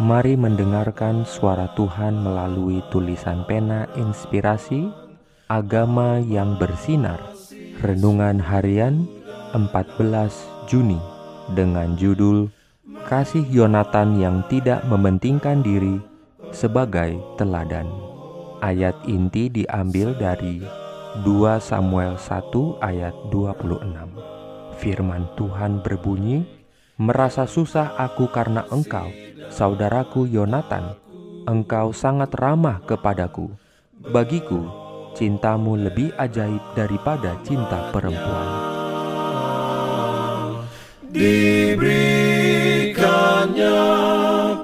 Mari mendengarkan suara Tuhan melalui tulisan pena inspirasi Agama yang bersinar. Renungan harian 14 Juni Dengan judul Kasih Yonatan yang tidak mementingkan diri sebagai teladan. Ayat inti diambil dari 2 Samuel 1 ayat 26 Firman Tuhan berbunyi, Merasa susah aku karena engkau saudaraku Yonatan, engkau sangat ramah kepadaku. Bagiku, cintamu lebih ajaib daripada cinta perempuan. Diberikannya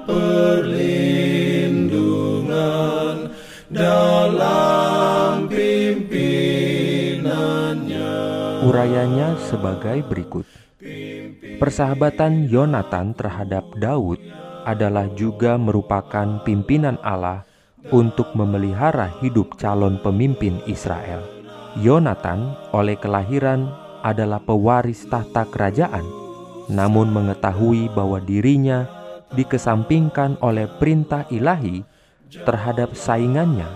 perlindungan dalam pimpinannya. Urayanya sebagai berikut. Persahabatan Yonatan terhadap Daud adalah juga merupakan pimpinan Allah untuk memelihara hidup calon pemimpin Israel. Yonatan oleh kelahiran adalah pewaris tahta kerajaan, namun mengetahui bahwa dirinya dikesampingkan oleh perintah ilahi terhadap saingannya,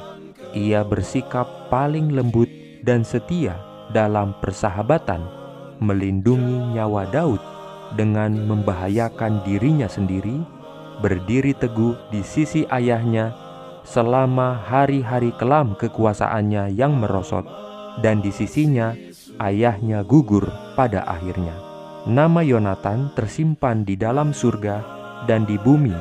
ia bersikap paling lembut dan setia dalam persahabatan, melindungi nyawa Daud dengan membahayakan dirinya sendiri berdiri teguh di sisi ayahnya selama hari-hari kelam kekuasaannya yang merosot, dan di sisinya ayahnya gugur pada akhirnya. Nama Yonatan tersimpan di dalam surga dan di bumi,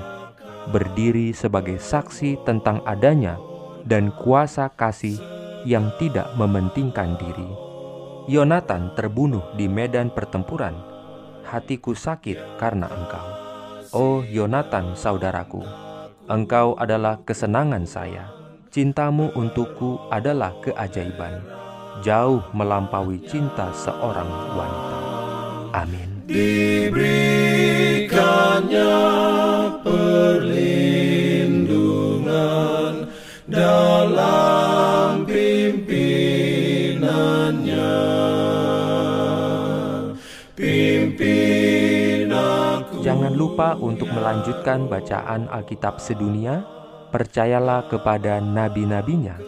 berdiri sebagai saksi tentang adanya dan kuasa kasih yang tidak mementingkan diri. Yonatan terbunuh di medan pertempuran. Hatiku sakit karena engkau. Oh Yonatan saudaraku, engkau adalah kesenangan saya. Cintamu untukku adalah keajaiban, jauh melampaui cinta seorang wanita. Amin. Diberikannya perlindungan dalam pimpinannya. Jangan lupa untuk melanjutkan bacaan Alkitab sedunia. Percayalah kepada nabi-nabinya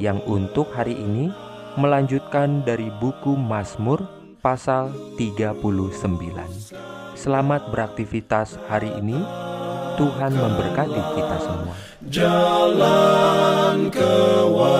yang untuk hari ini melanjutkan dari buku Mazmur pasal 39. Selamat beraktivitas hari ini. Tuhan memberkati kita semua. Jalan kewajiban,